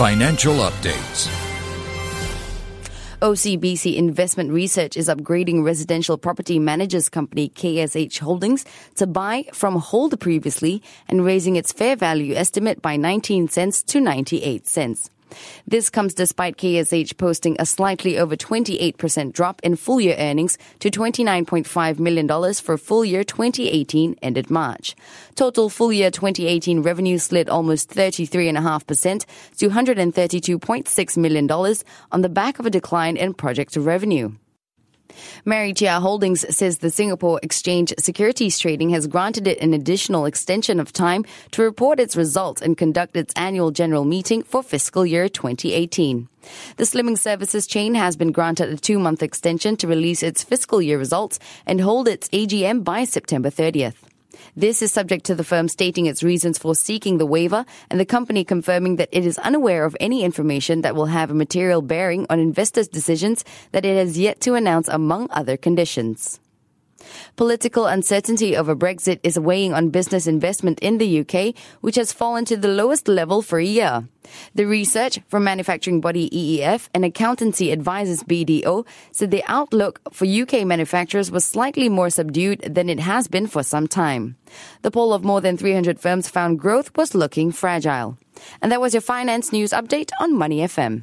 Financial updates. OCBC Investment Research is upgrading residential property managers company KSH Holdings to buy from hold previously and raising its fair value estimate by 19 cents to 98 cents. This comes despite KSH posting a slightly over 28% drop in full year earnings to $29.5 million for full year 2018 ended March. Total full year 2018 revenue slid almost 33.5% to $132.6 million on the back of a decline in project revenue. Mary Chia Holdings says the Singapore Exchange Securities Trading has granted it an additional extension of time to report its results and conduct its annual general meeting for fiscal year 2018. The Slimming Services chain has been granted a two month extension to release its fiscal year results and hold its AGM by September 30th. This is subject to the firm stating its reasons for seeking the waiver and the company confirming that it is unaware of any information that will have a material bearing on investors' decisions that it has yet to announce among other conditions. Political uncertainty over Brexit is weighing on business investment in the UK, which has fallen to the lowest level for a year. The research from manufacturing body EEF and accountancy advisors BDO said the outlook for UK manufacturers was slightly more subdued than it has been for some time. The poll of more than 300 firms found growth was looking fragile. And that was your finance news update on Money FM.